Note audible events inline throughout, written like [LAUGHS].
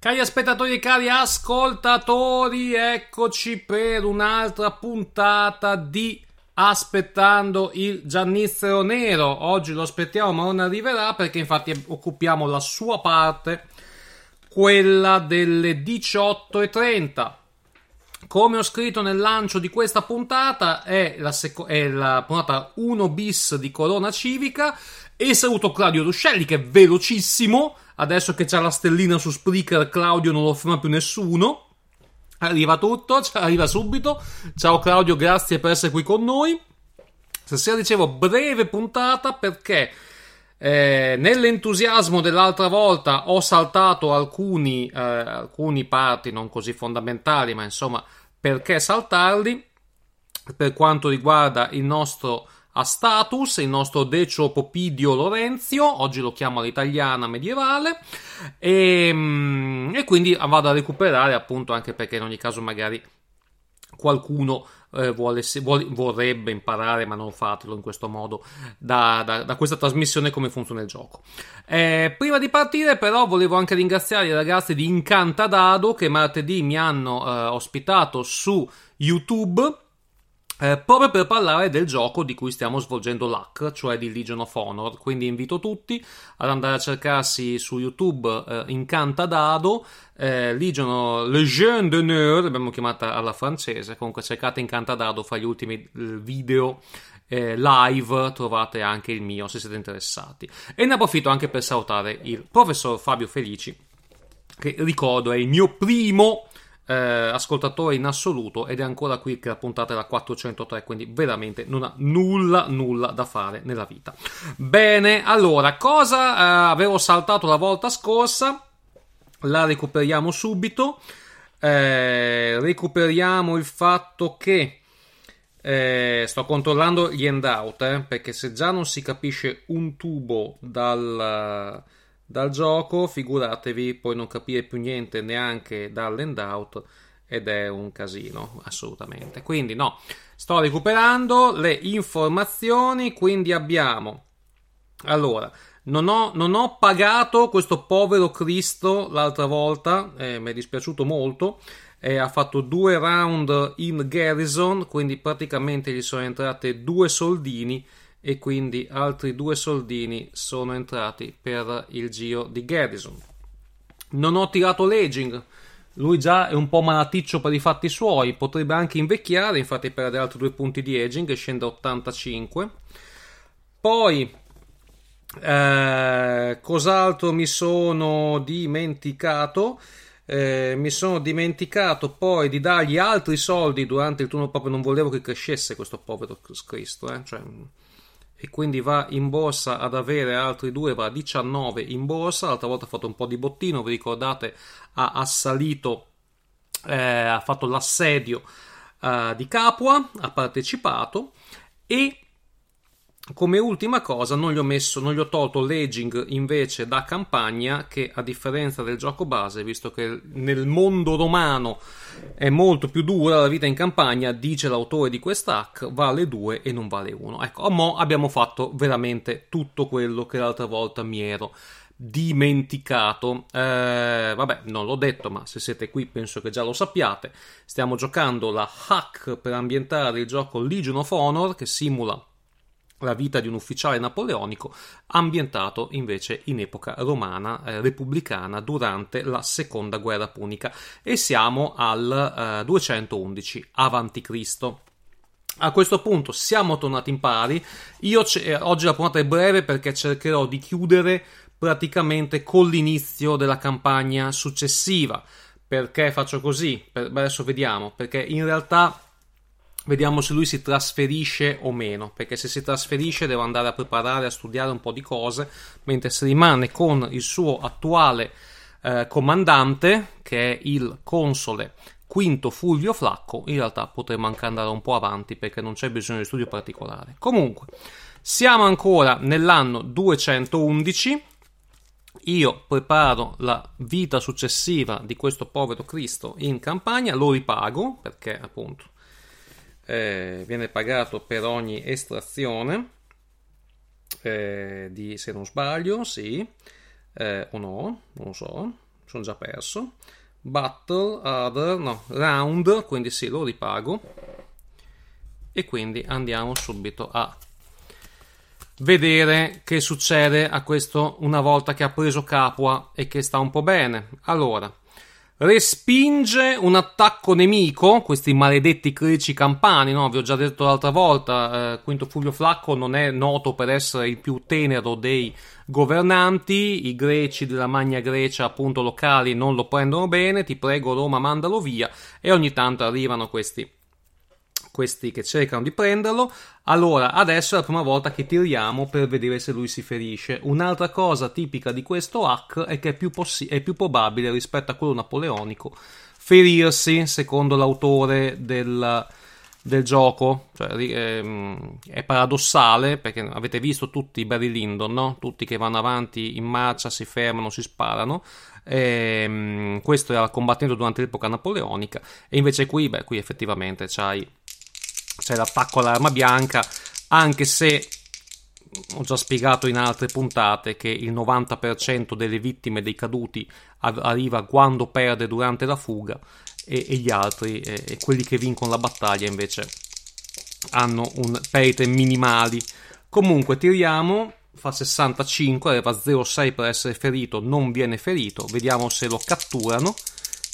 Cari spettatori e cari ascoltatori, eccoci per un'altra puntata di Aspettando il Giannizzero Nero. Oggi lo aspettiamo ma non arriverà perché infatti occupiamo la sua parte, quella delle 18.30. Come ho scritto nel lancio di questa puntata, è la, seco- è la puntata 1 bis di Corona Civica. E saluto Claudio Ruscelli che è velocissimo. Adesso che c'ha la stellina su Spreaker, Claudio non lo ferma più nessuno. Arriva tutto, [LAUGHS] arriva subito. Ciao Claudio, grazie per essere qui con noi. Stasera dicevo breve puntata perché eh, nell'entusiasmo dell'altra volta ho saltato alcuni, eh, alcuni parti non così fondamentali, ma insomma perché saltarli per quanto riguarda il nostro a status, il nostro Decio Popidio Lorenzio, oggi lo chiamo all'italiana medievale, e, mm, e, quindi vado a recuperare appunto anche perché in ogni caso magari qualcuno eh, vuole, vuole, vorrebbe imparare, ma non fatelo in questo modo, da, da, da questa trasmissione come funziona il gioco. Eh, prima di partire però volevo anche ringraziare i ragazzi di Incantadado che martedì mi hanno eh, ospitato su YouTube eh, proprio per parlare del gioco di cui stiamo svolgendo l'hack, cioè di Legion of Honor. Quindi invito tutti ad andare a cercarsi su YouTube eh, Incanta Dado, eh, Legion Legion d'honneur, l'abbiamo chiamata alla francese. Comunque cercate Incanta Dado, fa gli ultimi video eh, live, trovate anche il mio se siete interessati. E ne approfitto anche per salutare il professor Fabio Felici, che ricordo è il mio primo eh, ascoltatore in assoluto ed è ancora qui che la puntata è la 403, quindi veramente non ha nulla, nulla da fare nella vita. Bene, allora, cosa eh, avevo saltato la volta scorsa? La recuperiamo subito. Eh, recuperiamo il fatto che eh, sto controllando gli handout eh, perché se già non si capisce un tubo dal dal gioco, figuratevi poi non capire più niente neanche dall'endout ed è un casino, assolutamente. Quindi no, sto recuperando le informazioni, quindi abbiamo... Allora, non ho, non ho pagato questo povero Cristo l'altra volta, eh, mi è dispiaciuto molto, eh, ha fatto due round in garrison, quindi praticamente gli sono entrate due soldini e quindi altri due soldini sono entrati per il giro di Garrison. Non ho tirato l'aging, lui già è un po' malaticcio per i fatti suoi, potrebbe anche invecchiare, infatti perde altri due punti di aging e scende a 85. Poi, eh, cos'altro mi sono dimenticato? Eh, mi sono dimenticato poi di dargli altri soldi durante il turno proprio non volevo che crescesse questo povero Cristo eh? cioè, e quindi va in borsa ad avere altri due, va a 19 in borsa. L'altra volta ha fatto un po' di bottino, vi ricordate, ha assalito, eh, ha fatto l'assedio eh, di Capua, ha partecipato e come ultima cosa non gli ho messo, non gli ho tolto l'aging invece da campagna che a differenza del gioco base, visto che nel mondo romano è molto più dura la vita in campagna, dice l'autore di quest'hack, vale 2 e non vale 1. Ecco, mo abbiamo fatto veramente tutto quello che l'altra volta mi ero dimenticato. Eh, vabbè, non l'ho detto, ma se siete qui penso che già lo sappiate. Stiamo giocando la hack per ambientare il gioco Legion of Honor che simula la vita di un ufficiale napoleonico, ambientato invece in epoca romana eh, repubblicana durante la seconda guerra punica e siamo al eh, 211 a.C. A questo punto siamo tornati in pari. Io c- eh, oggi la puntata è breve perché cercherò di chiudere praticamente con l'inizio della campagna successiva. Perché faccio così? Per, adesso vediamo. Perché in realtà Vediamo se lui si trasferisce o meno, perché se si trasferisce deve andare a preparare, a studiare un po' di cose, mentre se rimane con il suo attuale eh, comandante, che è il console Quinto Fulvio Flacco, in realtà potremmo anche andare un po' avanti perché non c'è bisogno di studio particolare. Comunque, siamo ancora nell'anno 211. Io preparo la vita successiva di questo povero Cristo in campagna, lo ripago perché appunto eh, viene pagato per ogni estrazione eh, di, se non sbaglio, sì, eh, o no, non lo so, sono già perso. Battle, other, no, round, quindi sì, lo ripago. E quindi andiamo subito a vedere che succede a questo una volta che ha preso Capua e che sta un po' bene. Allora, respinge un attacco nemico, questi maledetti creci campani, no? Vi ho già detto l'altra volta, eh, Quinto Fulvio Flacco non è noto per essere il più tenero dei governanti, i greci della Magna Grecia, appunto locali, non lo prendono bene, ti prego Roma mandalo via, e ogni tanto arrivano questi questi che cercano di prenderlo. Allora, adesso è la prima volta che tiriamo per vedere se lui si ferisce. Un'altra cosa tipica di questo hack è che è più, possi- è più probabile rispetto a quello napoleonico ferirsi, secondo l'autore del, del gioco. Cioè, ehm, è paradossale perché avete visto tutti i Barry Lyndon, no? Tutti che vanno avanti in marcia, si fermano, si sparano. Ehm, questo era combattendo durante l'epoca napoleonica. E invece qui, beh, qui effettivamente c'hai c'è l'attacco all'arma bianca, anche se ho già spiegato in altre puntate che il 90% delle vittime dei caduti arriva quando perde durante la fuga e, e gli altri, e, quelli che vincono la battaglia invece hanno un perite minimali. Comunque tiriamo, fa 65, aveva 0,6 per essere ferito, non viene ferito, vediamo se lo catturano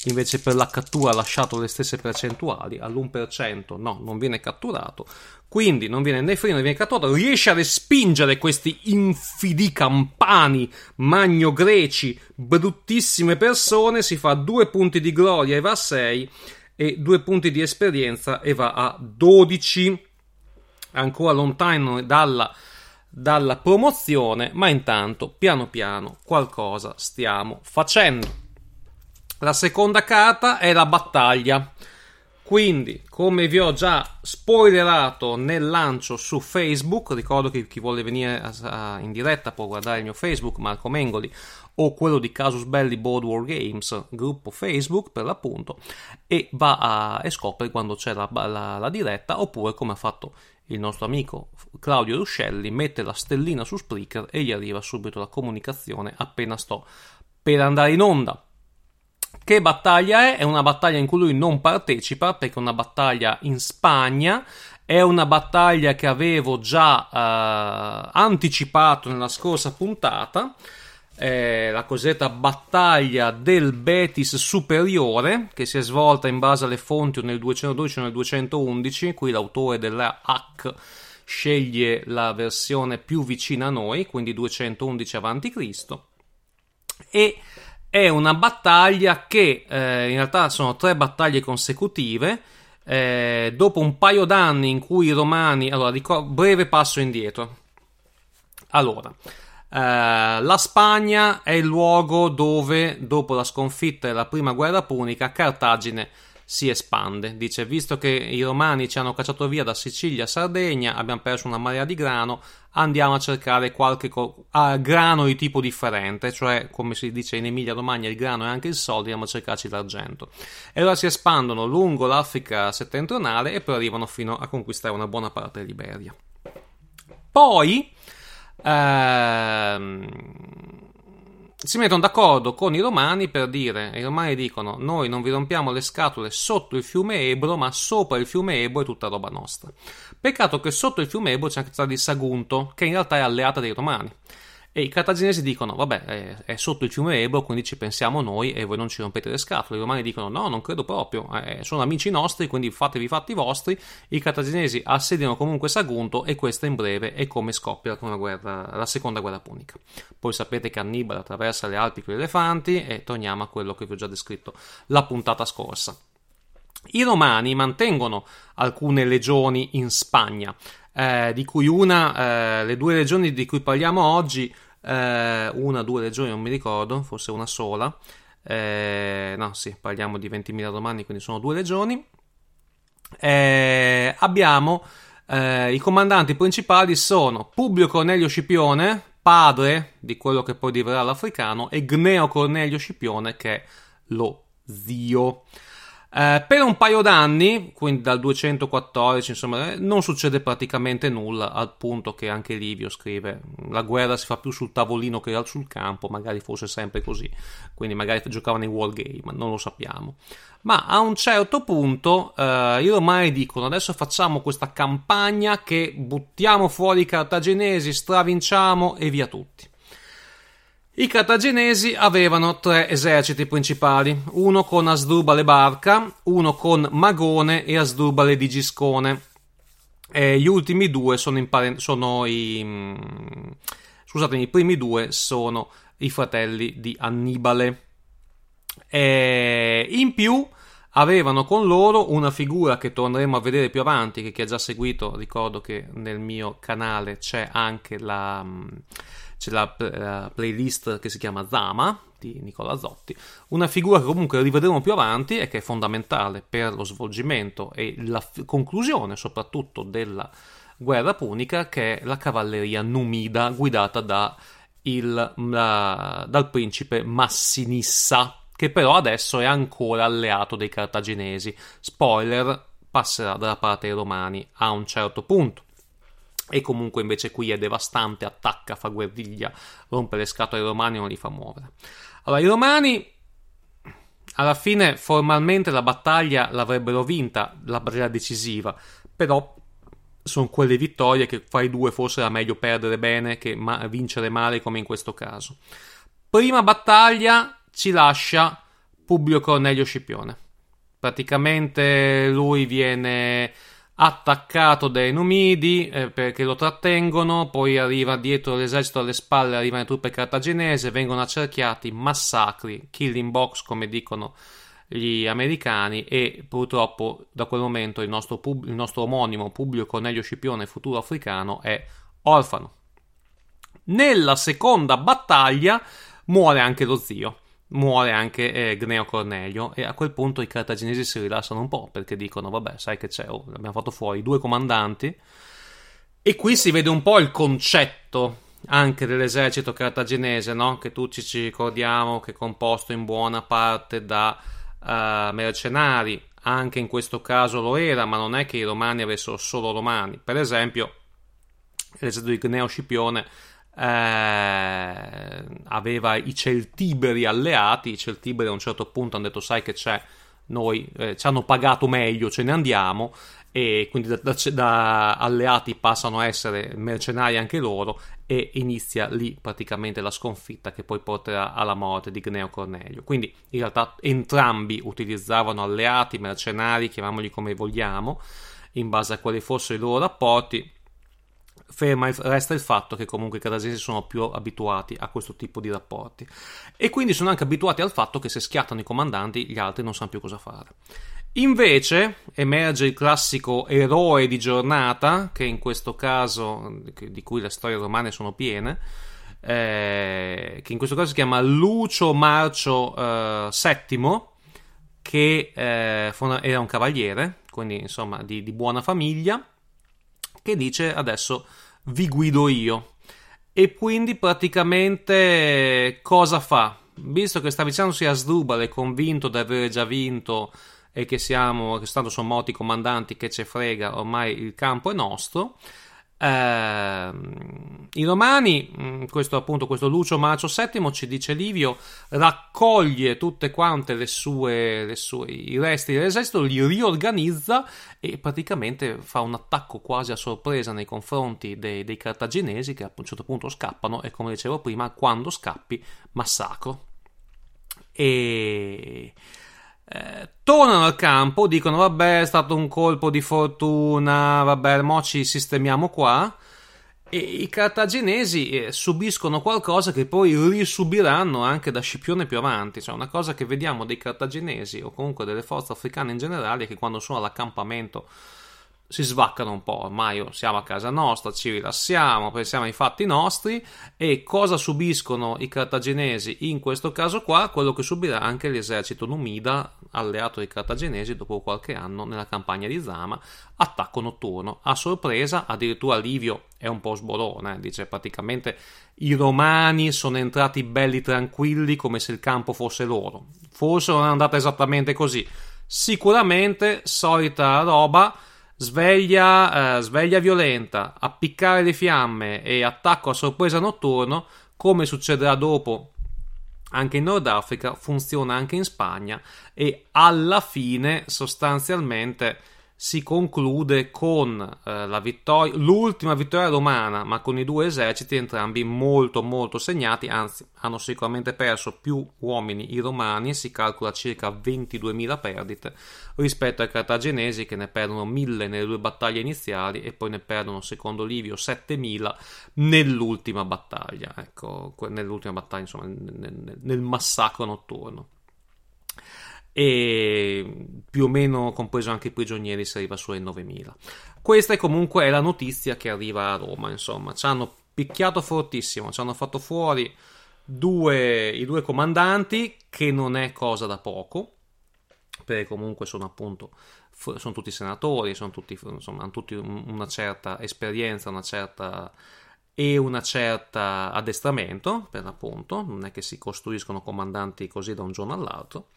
invece per la cattura ha lasciato le stesse percentuali, all'1% no, non viene catturato, quindi non viene né ferito né viene catturato, riesce a respingere questi infidi campani, magno greci, bruttissime persone, si fa due punti di gloria e va a 6 e due punti di esperienza e va a 12, ancora lontano dalla dalla promozione, ma intanto piano piano qualcosa stiamo facendo. La seconda carta è la battaglia. Quindi, come vi ho già spoilerato nel lancio su Facebook, ricordo che chi vuole venire in diretta può guardare il mio Facebook, Marco Mengoli, o quello di Casus Belli Board War Games, gruppo Facebook per l'appunto, e va a, e scopre quando c'è la, la, la diretta, oppure come ha fatto il nostro amico Claudio Ruscelli, mette la stellina su Spreaker e gli arriva subito la comunicazione appena sto per andare in onda. Che battaglia è? È una battaglia in cui lui non partecipa perché è una battaglia in Spagna. È una battaglia che avevo già eh, anticipato nella scorsa puntata. È la cosiddetta battaglia del Betis superiore che si è svolta in base alle fonti nel 212 o nel 211. Qui l'autore della hack sceglie la versione più vicina a noi, quindi 211 a.C. E è una battaglia che eh, in realtà sono tre battaglie consecutive. Eh, dopo un paio d'anni in cui i romani. Allora, dico, breve passo indietro. Allora, eh, la Spagna è il luogo dove, dopo la sconfitta della prima guerra punica, Cartagine si espande. Dice: Visto che i romani ci hanno cacciato via da Sicilia a Sardegna, abbiamo perso una marea di grano, andiamo a cercare qualche co- ah, grano di tipo differente, cioè come si dice in Emilia Romagna il grano è anche il soldo, andiamo a cercarci l'argento. E allora si espandono lungo l'Africa settentrionale e poi arrivano fino a conquistare una buona parte dell'Iberia. Poi ehm, si mettono d'accordo con i romani per dire, i romani dicono noi non vi rompiamo le scatole sotto il fiume Ebro, ma sopra il fiume Ebro è tutta roba nostra. Peccato che sotto il fiume Ebro c'è anche città di Sagunto, che in realtà è alleata dei romani. E i cartaginesi dicono, vabbè, è, sotto il fiume Ebro, quindi ci pensiamo noi e voi non ci rompete le scatole. I romani dicono, no, non credo proprio, eh, sono amici nostri, quindi fatevi i fatti vostri. I cartaginesi assediano comunque Sagunto e questa in breve è come scoppia la, guerra, la seconda guerra punica. Poi sapete che Annibale attraversa le Alpi con gli elefanti e torniamo a quello che vi ho già descritto la puntata scorsa. I romani mantengono alcune legioni in Spagna, eh, di cui una, eh, le due legioni di cui parliamo oggi, eh, una, due legioni, non mi ricordo, forse una sola. Eh, no, sì, parliamo di 20.000 romani, quindi sono due legioni. Eh, abbiamo eh, i comandanti principali sono Publio Cornelio Scipione, padre di quello che poi diverrà l'africano, e Gneo Cornelio Scipione, che è lo zio. Eh, per un paio d'anni, quindi dal 214, insomma, eh, non succede praticamente nulla, al punto che anche Livio scrive: La guerra si fa più sul tavolino che sul campo, magari fosse sempre così, quindi magari giocavano in wargame, non lo sappiamo. Ma a un certo punto eh, i romani dicono: Adesso facciamo questa campagna che buttiamo fuori i cartaginesi, stravinciamo e via tutti. I cartaginesi avevano tre eserciti principali, uno con Asdrubale Barca, uno con Magone e Asdrubale di Giscone. E gli ultimi due sono, impare- sono i... Mm, scusatemi, i primi due sono i fratelli di Annibale. E in più avevano con loro una figura che torneremo a vedere più avanti, che chi ha già seguito ricordo che nel mio canale c'è anche la mm, c'è la, la, playlist che si chiama Zama di Nicola Zotti, una figura che comunque rivedremo più avanti e che è fondamentale per lo svolgimento e la f- conclusione soprattutto della guerra punica, che è la cavalleria numida guidata da il, la, dal principe Massinissa, che però adesso è ancora alleato dei cartaginesi. Spoiler, passerà dalla parte dei romani a un certo punto e comunque invece qui è devastante, attacca, fa guerriglia, rompe le scatole ai romani e non li fa muovere. Allora, i romani alla fine formalmente la battaglia l'avrebbero vinta, la battaglia decisiva, però sono quelle vittorie che fra i due forse era meglio perdere bene che ma- vincere male come in questo caso. Prima battaglia ci lascia Publio Cornelio Scipione. Praticamente lui viene attaccato dai Numidi eh, perché lo trattengono, poi arriva dietro l'esercito alle spalle, arrivano le truppe cartaginese, vengono accerchiati, massacri, killing box come dicono gli americani e purtroppo da quel momento il nostro, pub- il nostro omonimo Publio Cornelio Scipione, futuro africano, è orfano. Nella seconda battaglia muore anche lo zio muore anche eh, Gneo Cornelio e a quel punto i cartaginesi si rilassano un po' perché dicono vabbè sai che c'è, oh, abbiamo fatto fuori due comandanti. E qui si vede un po' il concetto anche dell'esercito cartaginese no? che tutti ci ricordiamo che è composto in buona parte da uh, mercenari. Anche in questo caso lo era ma non è che i romani avessero solo romani. Per esempio l'esercito di Gneo Scipione eh, aveva i Celtiberi alleati, i Celtiberi a un certo punto hanno detto sai che c'è, noi eh, ci hanno pagato meglio, ce ne andiamo e quindi da, da, da, alleati passano a essere mercenari anche loro e inizia lì praticamente la sconfitta che poi porterà alla morte di Gneo Cornelio. Quindi in realtà entrambi utilizzavano alleati, mercenari, chiamiamoli come vogliamo, in base a quali fossero i loro rapporti ferma resta il fatto che comunque i canadesi sono più abituati a questo tipo di rapporti e quindi sono anche abituati al fatto che se schiattano i comandanti gli altri non sanno più cosa fare. Invece emerge il classico eroe di giornata, che in questo caso, di cui le storie romane sono piene, eh, che in questo caso si chiama Lucio Marcio eh, VII, che eh, era un cavaliere, quindi insomma di, di buona famiglia, che dice adesso vi guido io. E quindi praticamente cosa fa? Visto che sta avvicinandosi a Sdrubal convinto di aver già vinto e che siamo, che stanno sono moti comandanti, che ce frega, ormai il campo è nostro, eh, I romani, mm, questo appunto, questo Lucio Marcio VII ci dice Livio, raccoglie tutte quante le sue, le sue, i resti dell'esercito, li riorganizza e praticamente fa un attacco quasi a sorpresa nei confronti dei, dei cartaginesi che a un certo punto scappano e come dicevo prima, quando scappi, massacro. E eh, tornano al campo, dicono vabbè è stato un colpo di fortuna, vabbè mo ci sistemiamo qua E i cartaginesi eh, subiscono qualcosa che poi risubiranno anche da Scipione più avanti. Cioè, una cosa che vediamo dei cartaginesi o comunque delle forze africane in generale è che quando sono all'accampamento si svaccano un po', ormai siamo a casa nostra, ci rilassiamo, pensiamo ai fatti nostri e cosa subiscono i cartaginesi in questo caso qua? Quello che subirà anche l'esercito numida alleato dei cartaginesi dopo qualche anno nella campagna di Zama, attacco notturno. A sorpresa, addirittura Livio è un po' sborone, eh, dice praticamente i romani sono entrati belli tranquilli come se il campo fosse loro. Forse non è andata esattamente così. Sicuramente solita roba sveglia, eh, sveglia violenta, appiccare le fiamme e attacco a sorpresa notturno, come succederà dopo anche in Nord Africa, funziona anche in Spagna e alla fine sostanzialmente si conclude con eh, la vittoria, l'ultima vittoria romana, ma con i due eserciti entrambi molto molto segnati, anzi hanno sicuramente perso più uomini i romani, si calcola circa 22.000 perdite rispetto ai cartaginesi che ne perdono 1.000 nelle due battaglie iniziali e poi ne perdono secondo Livio 7.000 nell'ultima battaglia, ecco, nell'ultima battaglia, insomma, nel, nel massacro notturno e più o meno compreso anche i prigionieri si arriva su ai 9000. Questa è comunque la notizia che arriva a Roma, insomma, ci hanno picchiato fortissimo, ci hanno fatto fuori due, i due comandanti, che non è cosa da poco, perché comunque sono appunto sono tutti senatori, sono tutti, insomma, hanno tutti una certa esperienza, una certa e una certa addestramento, per l'appunto, non è che si costruiscono comandanti così da un giorno all'altro,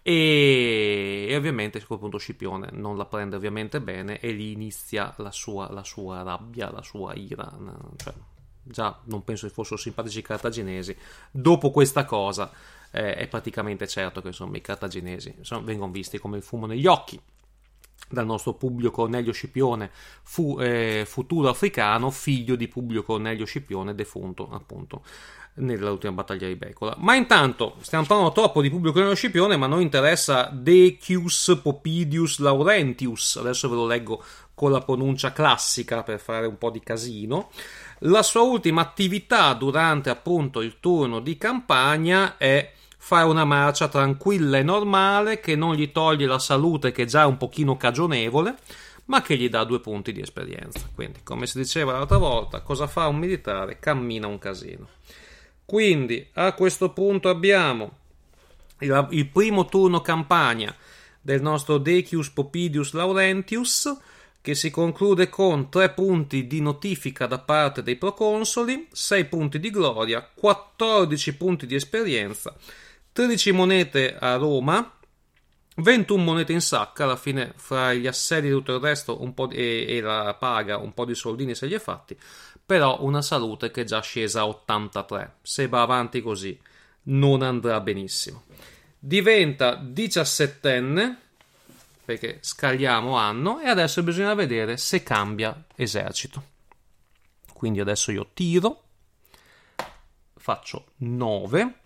e, e ovviamente a quel punto Scipione non la prende ovviamente bene e lì inizia la sua, la sua rabbia, la sua ira, cioè, già non penso che fossero simpatici i cartaginesi, dopo questa cosa eh, è praticamente certo che insomma, i cartaginesi insomma, vengono visti come il fumo negli occhi, dal nostro Publio Cornelio Scipione, fu, eh, futuro africano, figlio di Publio Cornelio Scipione, defunto appunto nell'ultima battaglia di Becola. Ma intanto stiamo parlando troppo di Publio Cornelio Scipione, ma a noi interessa Decius Popidius Laurentius. Adesso ve lo leggo con la pronuncia classica per fare un po' di casino. La sua ultima attività durante appunto il turno di campagna è fare una marcia tranquilla e normale che non gli toglie la salute che è già un pochino cagionevole ma che gli dà due punti di esperienza. Quindi, come si diceva l'altra volta, cosa fa un militare? Cammina un casino. Quindi, a questo punto abbiamo il, il primo turno campagna del nostro Decius Popidius Laurentius, che si conclude con 3 punti di notifica da parte dei proconsoli, 6 punti di gloria, 14 punti di esperienza 13 monete a Roma, 21 monete in sacca, alla fine fra gli assedi e tutto il resto un po di, e, e, la paga un po' di soldini se li è fatti, però una salute che è già scesa a 83. Se va avanti così non andrà benissimo. Diventa 17enne perché scagliamo anno e adesso bisogna vedere se cambia esercito. Quindi adesso io tiro, faccio 9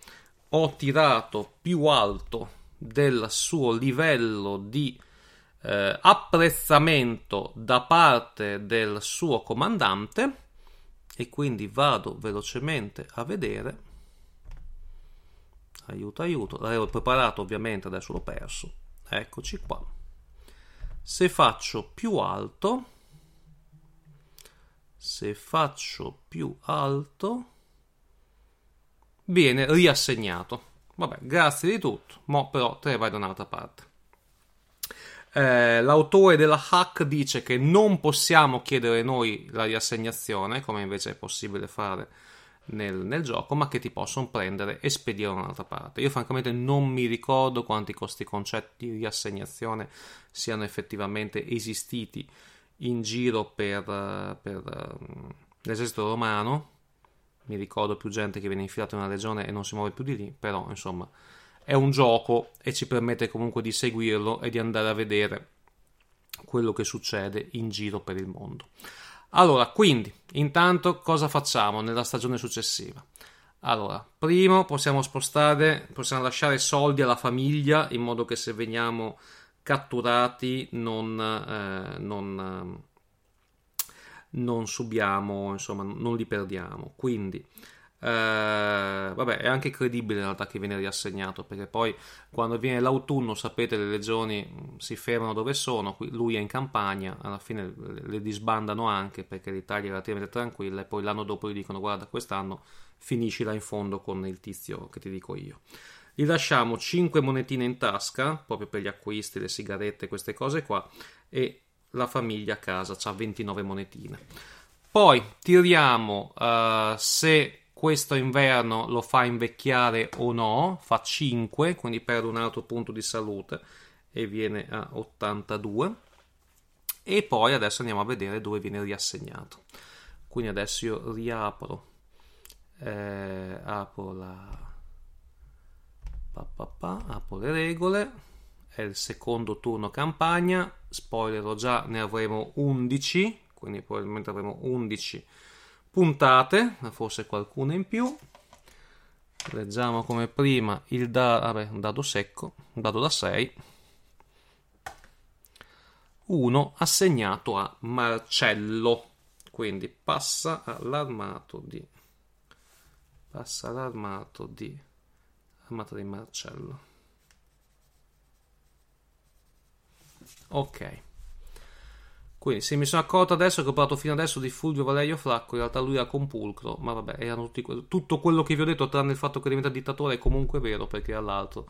ho tirato più alto del suo livello di eh, apprezzamento da parte del suo comandante e quindi vado velocemente a vedere. Aiuto aiuto. L'avevo preparato ovviamente adesso l'ho perso. Eccoci qua. Se faccio più alto se faccio più alto viene riassegnato. Vabbè, grazie di tutto, mo però te vai da un'altra parte. Eh, l'autore della hack dice che non possiamo chiedere noi la riassegnazione, come invece è possibile fare nel, nel, gioco, ma che ti possono prendere e spedire da un'altra parte. Io francamente non mi ricordo quanti questi concetti di riassegnazione siano effettivamente esistiti in giro per, per uh, l'esercito romano, mi ricordo più gente che viene infilata in una regione e non si muove più di lì, però insomma è un gioco e ci permette comunque di seguirlo e di andare a vedere quello che succede in giro per il mondo. Allora, quindi, intanto cosa facciamo nella stagione successiva? Allora, primo possiamo spostare, possiamo lasciare soldi alla famiglia in modo che se veniamo catturati non, eh, non non subiamo, insomma, non li perdiamo. Quindi, eh, vabbè, è anche credibile in realtà che viene riassegnato, perché poi quando viene l'autunno, sapete, le legioni mm, si fermano dove sono, lui è in campagna, alla fine le disbandano anche perché l'Italia è relativamente tranquilla e poi l'anno dopo gli dicono guarda, quest'anno finiscila in fondo con il tizio che ti dico io. Gli lasciamo 5 monetine in tasca, proprio per gli acquisti, le sigarette, queste cose qua, e la famiglia a casa ha 29 monetine. Poi tiriamo uh, se questo inverno lo fa invecchiare o no, fa 5, quindi perde un altro punto di salute e viene a 82. E poi adesso andiamo a vedere dove viene riassegnato. Quindi adesso io riapro, eh, apro la pa, pa, pa, apro le regole, è il secondo turno campagna, spoilerò già, ne avremo 11, quindi probabilmente avremo 11 puntate, forse qualcuna in più. Leggiamo come prima il da- vabbè, un dado secco, un dado da 6. 1 assegnato a Marcello, quindi passa all'armato di passa all'armato di armato di Marcello. Ok. Quindi se mi sono accorto adesso che ho parlato fino adesso di Fulvio Valerio Flacco, in realtà lui era compulcro, ma vabbè, erano tutti, tutto quello che vi ho detto, tranne il fatto che diventa dittatore, è comunque vero, perché era l'altro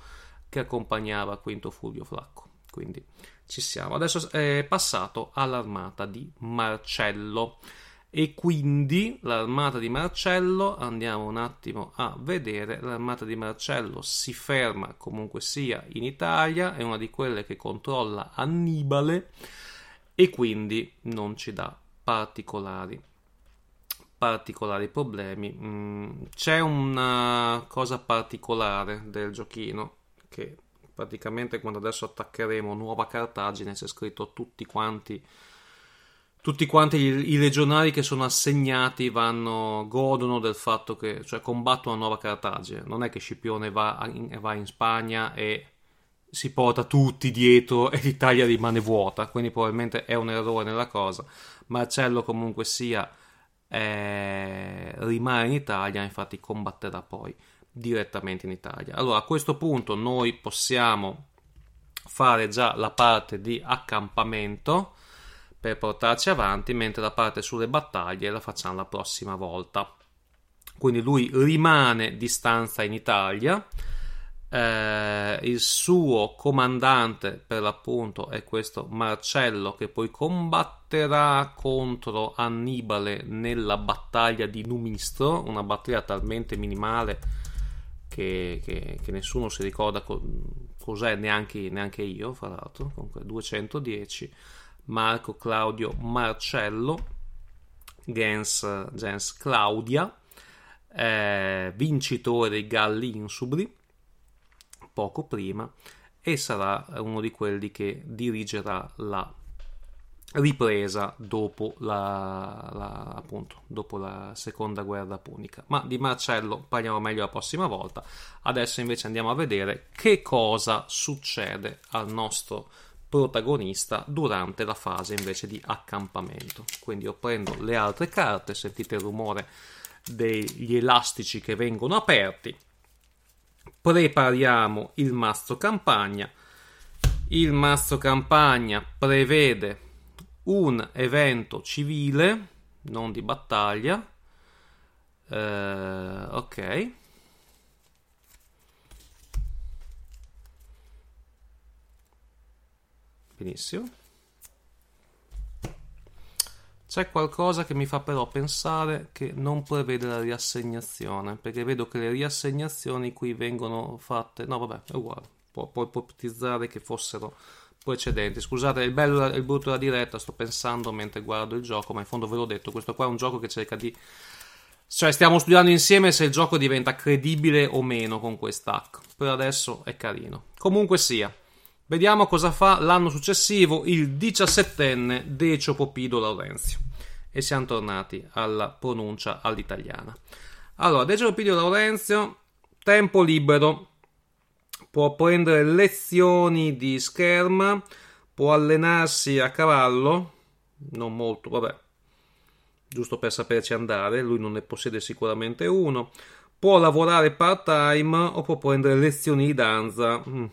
che accompagnava Quinto Fulvio Flacco. Quindi ci siamo. Adesso è passato all'armata di Marcello e quindi l'armata di Marcello andiamo un attimo a vedere l'armata di Marcello si ferma comunque sia in Italia è una di quelle che controlla Annibale e quindi non ci dà particolari, particolari problemi. Mm, c'è una cosa particolare del giochino che praticamente quando adesso attaccheremo Nuova Cartagine c'è scritto tutti quanti tutti quanti i, i legionari che sono assegnati vanno, godono del fatto che cioè combattono a Nuova Cartagine non è che Scipione va in, va in Spagna e si porta tutti dietro e l'Italia rimane vuota, quindi probabilmente è un errore nella cosa. Marcello comunque sia eh, rimane in Italia, infatti combatterà poi direttamente in Italia. Allora a questo punto noi possiamo fare già la parte di accampamento per portarci avanti, mentre la parte sulle battaglie la facciamo la prossima volta. Quindi lui rimane di stanza in Italia eh, il suo comandante per l'appunto è questo Marcello che poi combatterà contro Annibale nella battaglia di Numistro, una battaglia talmente minimale che, che, che nessuno si ricorda co- cos'è, neanche, neanche, io, fra l'altro, comunque 210, Marco Claudio Marcello, Gens, Gens Claudia, eh, vincitore Galli Insubri poco prima e sarà uno di quelli che dirigerà la ripresa dopo la, la, appunto, dopo la seconda guerra punica. Ma di Marcello parliamo meglio la prossima volta. Adesso invece andiamo a vedere che cosa succede al nostro protagonista durante la fase invece di accampamento. Quindi io prendo le altre carte, sentite il rumore degli elastici che vengono aperti prepariamo il mastro campagna. Il mastro campagna prevede un evento civile, non di battaglia. Eh, ok. Benissimo. C'è qualcosa che mi fa però pensare che non prevede la riassegnazione, perché vedo che le riassegnazioni qui vengono fatte... No, vabbè, è uguale. Pu- puoi ipotizzare che fossero precedenti. Scusate, il bello e il brutto della diretta, sto pensando mentre guardo il gioco, ma in fondo ve l'ho detto, questo qua è un gioco che cerca di... Cioè, stiamo studiando insieme se il gioco diventa credibile o meno con quest'hack. Per adesso è carino. Comunque sia. Vediamo cosa fa l'anno successivo il diciassettenne Decio Popido Laurenzio. E siamo tornati alla pronuncia all'italiana. Allora, Decio Popido Laurenzio, tempo libero, può prendere lezioni di scherma, può allenarsi a cavallo, non molto, vabbè. giusto per saperci andare, lui non ne possiede sicuramente uno. Può lavorare part time o può prendere lezioni di danza. Mm.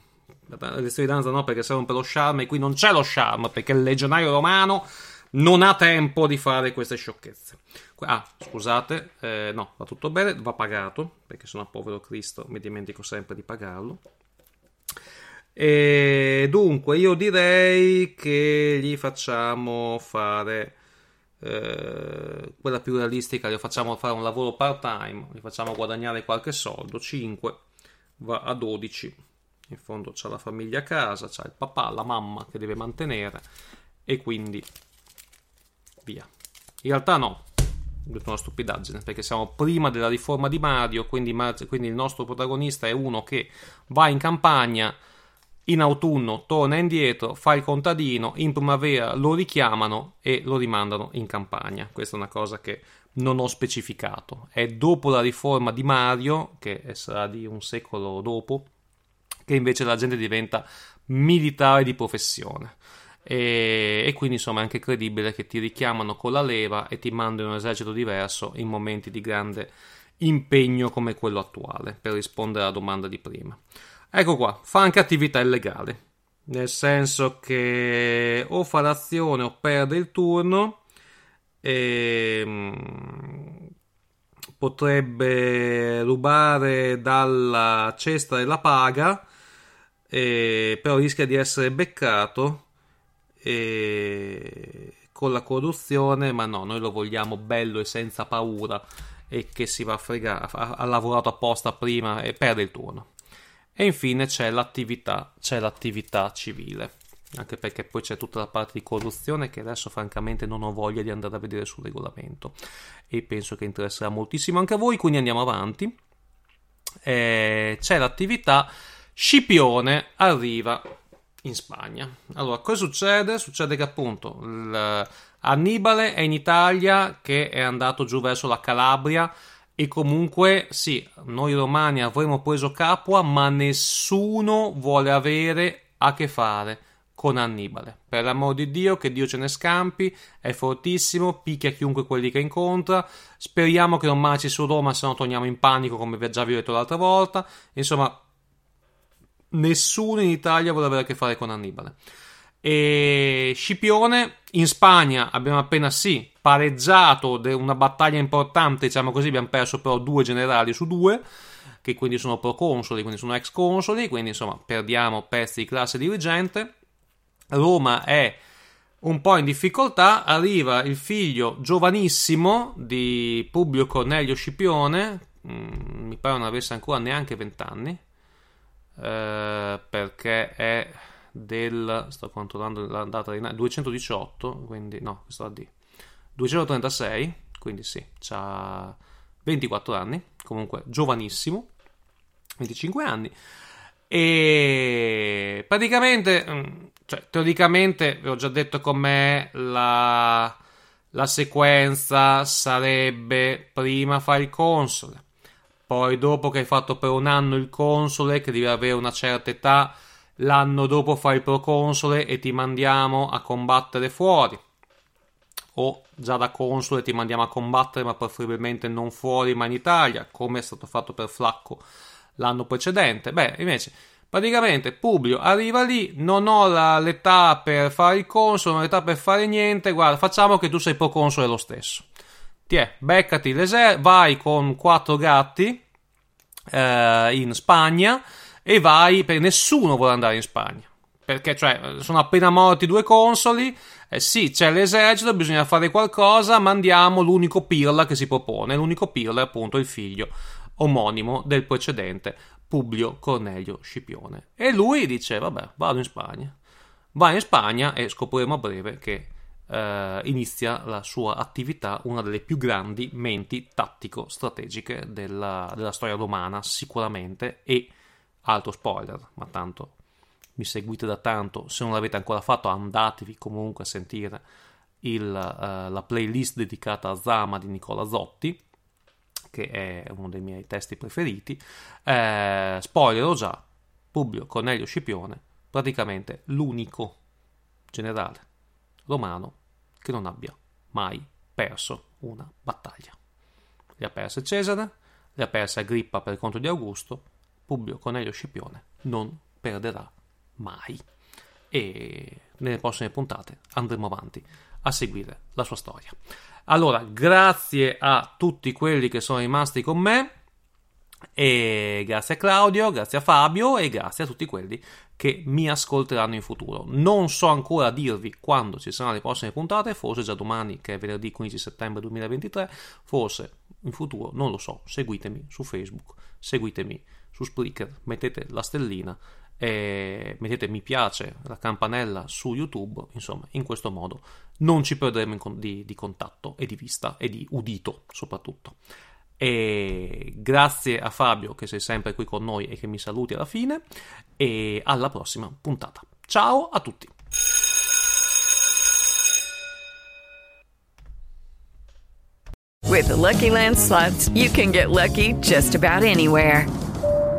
Lezioni di danza no, perché servono per lo charme, e qui non c'è lo charme, perché il legionario romano non ha tempo di fare queste sciocchezze. Ah, scusate, eh, no, va tutto bene, va pagato, perché sono povero Cristo, mi dimentico sempre di pagarlo. E dunque, io direi che gli facciamo fare eh, quella più realistica, gli facciamo fare un lavoro part time, gli facciamo guadagnare qualche soldo, 5 va a 12. In fondo c'ha la famiglia a casa, c'ha il papà, la mamma che deve mantenere e quindi via. In realtà no, ho detto una stupidaggine perché siamo prima della riforma di Mario, quindi, quindi il nostro protagonista è uno che va in campagna in autunno torna indietro, fa il contadino, in primavera lo richiamano e lo rimandano in campagna. Questa è una cosa che non ho specificato. È dopo la riforma di Mario, che sarà di un secolo dopo, che invece la gente diventa militare di professione. E, e, quindi insomma è anche credibile che ti richiamano con la leva e ti mandano un esercito diverso in momenti di grande impegno come quello attuale per rispondere alla domanda di prima. Ecco qua, fa anche attività illegali, nel senso che o fa l'azione o perde il turno e mm, potrebbe rubare dalla cesta della paga, e, però rischia di essere beccato e, con la corruzione, ma no, noi lo vogliamo bello e senza paura e che si va a fregare, ha, ha lavorato apposta prima e perde il turno. E infine c'è l'attività, c'è l'attività civile, anche perché poi c'è tutta la parte di corruzione che adesso francamente non ho voglia di andare a vedere sul regolamento e penso che interesserà moltissimo anche a voi, quindi andiamo avanti. Eh, c'è l'attività Scipione arriva in Spagna. Allora, cosa succede? Succede che appunto Annibale è in Italia che è andato giù verso la Calabria e comunque, sì, noi romani avremmo preso Capua, ma nessuno vuole avere a che fare con Annibale. Per l'amor di Dio, che Dio ce ne scampi, è fortissimo, picchia chiunque quelli che incontra. Speriamo che non marci su Roma, se no torniamo in panico, come vi già ho detto l'altra volta. Insomma, nessuno in Italia vuole avere a che fare con Annibale. E Scipione in Spagna abbiamo appena sì pareggiato una battaglia importante, diciamo così, abbiamo perso però due generali su due, che quindi sono proconsoli, quindi sono ex consoli, quindi insomma perdiamo pezzi di classe dirigente. Roma è un po' in difficoltà, arriva il figlio giovanissimo di Publio Cornelio Scipione, mm, mi pare non avesse ancora neanche vent'anni, eh, perché è del sto controllando la data di 218 quindi no questo D 236 quindi sì ha 24 anni comunque giovanissimo 25 anni. E praticamente mm, cioè, teoricamente vi ho già detto com'è la, la sequenza sarebbe prima fare il console poi dopo che hai fatto per un anno il console che deve avere una certa età l'anno dopo fai il proconsole e ti mandiamo a combattere fuori. O già da console ti mandiamo a combattere, ma preferibilmente non fuori, ma in Italia, come è stato fatto per Flacco l'anno precedente. Beh, invece, praticamente Publio arriva lì, non ho la, l'età per fare il console, non ho l'età per fare niente. Guarda, facciamo che tu sei proconsole lo stesso. Tiè, beccati l'esercito, vai con quattro gatti eh, in Spagna e vai per nessuno vuole andare in Spagna. Perché cioè, sono appena morti due consoli. Eh sì, c'è l'esercito, bisogna fare qualcosa. Mandiamo l'unico pirla che si propone. L'unico pirla è appunto il figlio omonimo del precedente, Publio Cornelio Scipione. E lui dice: Vabbè, vado in Spagna. Va in Spagna e scopriremo a breve che eh, inizia la sua attività, una delle più grandi menti tattico-strategiche della, della storia romana, sicuramente. E altro spoiler, ma tanto mi seguite da tanto, se non l'avete ancora fatto andatevi comunque a sentire il, uh, la playlist dedicata a Zama di Nicola Zotti, che è uno dei miei testi preferiti. Eh, spoiler già, Publio Cornelio Scipione, praticamente l'unico generale romano che non abbia mai perso una battaglia. Le ha perse Cesare, le ha perse Agrippa per conto di Augusto, Publio Cornelio Scipione non perderà mai. E nelle prossime puntate andremo avanti a seguire la sua storia. Allora, grazie a tutti quelli che sono rimasti con me. E grazie a Claudio, grazie a Fabio e grazie a tutti quelli che mi ascolteranno in futuro. Non so ancora dirvi quando ci saranno le prossime puntate, forse già domani che è venerdì 15 settembre 2023, forse in futuro, non lo so. Seguitemi su Facebook, seguitemi su Spreaker, mettete la stellina e mettete mi piace, la campanella su YouTube, insomma, in questo modo non ci perderemo di, di contatto e di vista e di udito soprattutto. E grazie a Fabio che sei sempre qui con noi e che mi saluti alla fine e alla prossima puntata. Ciao a tutti. With the Lucky Land slots, you can get lucky just about anywhere.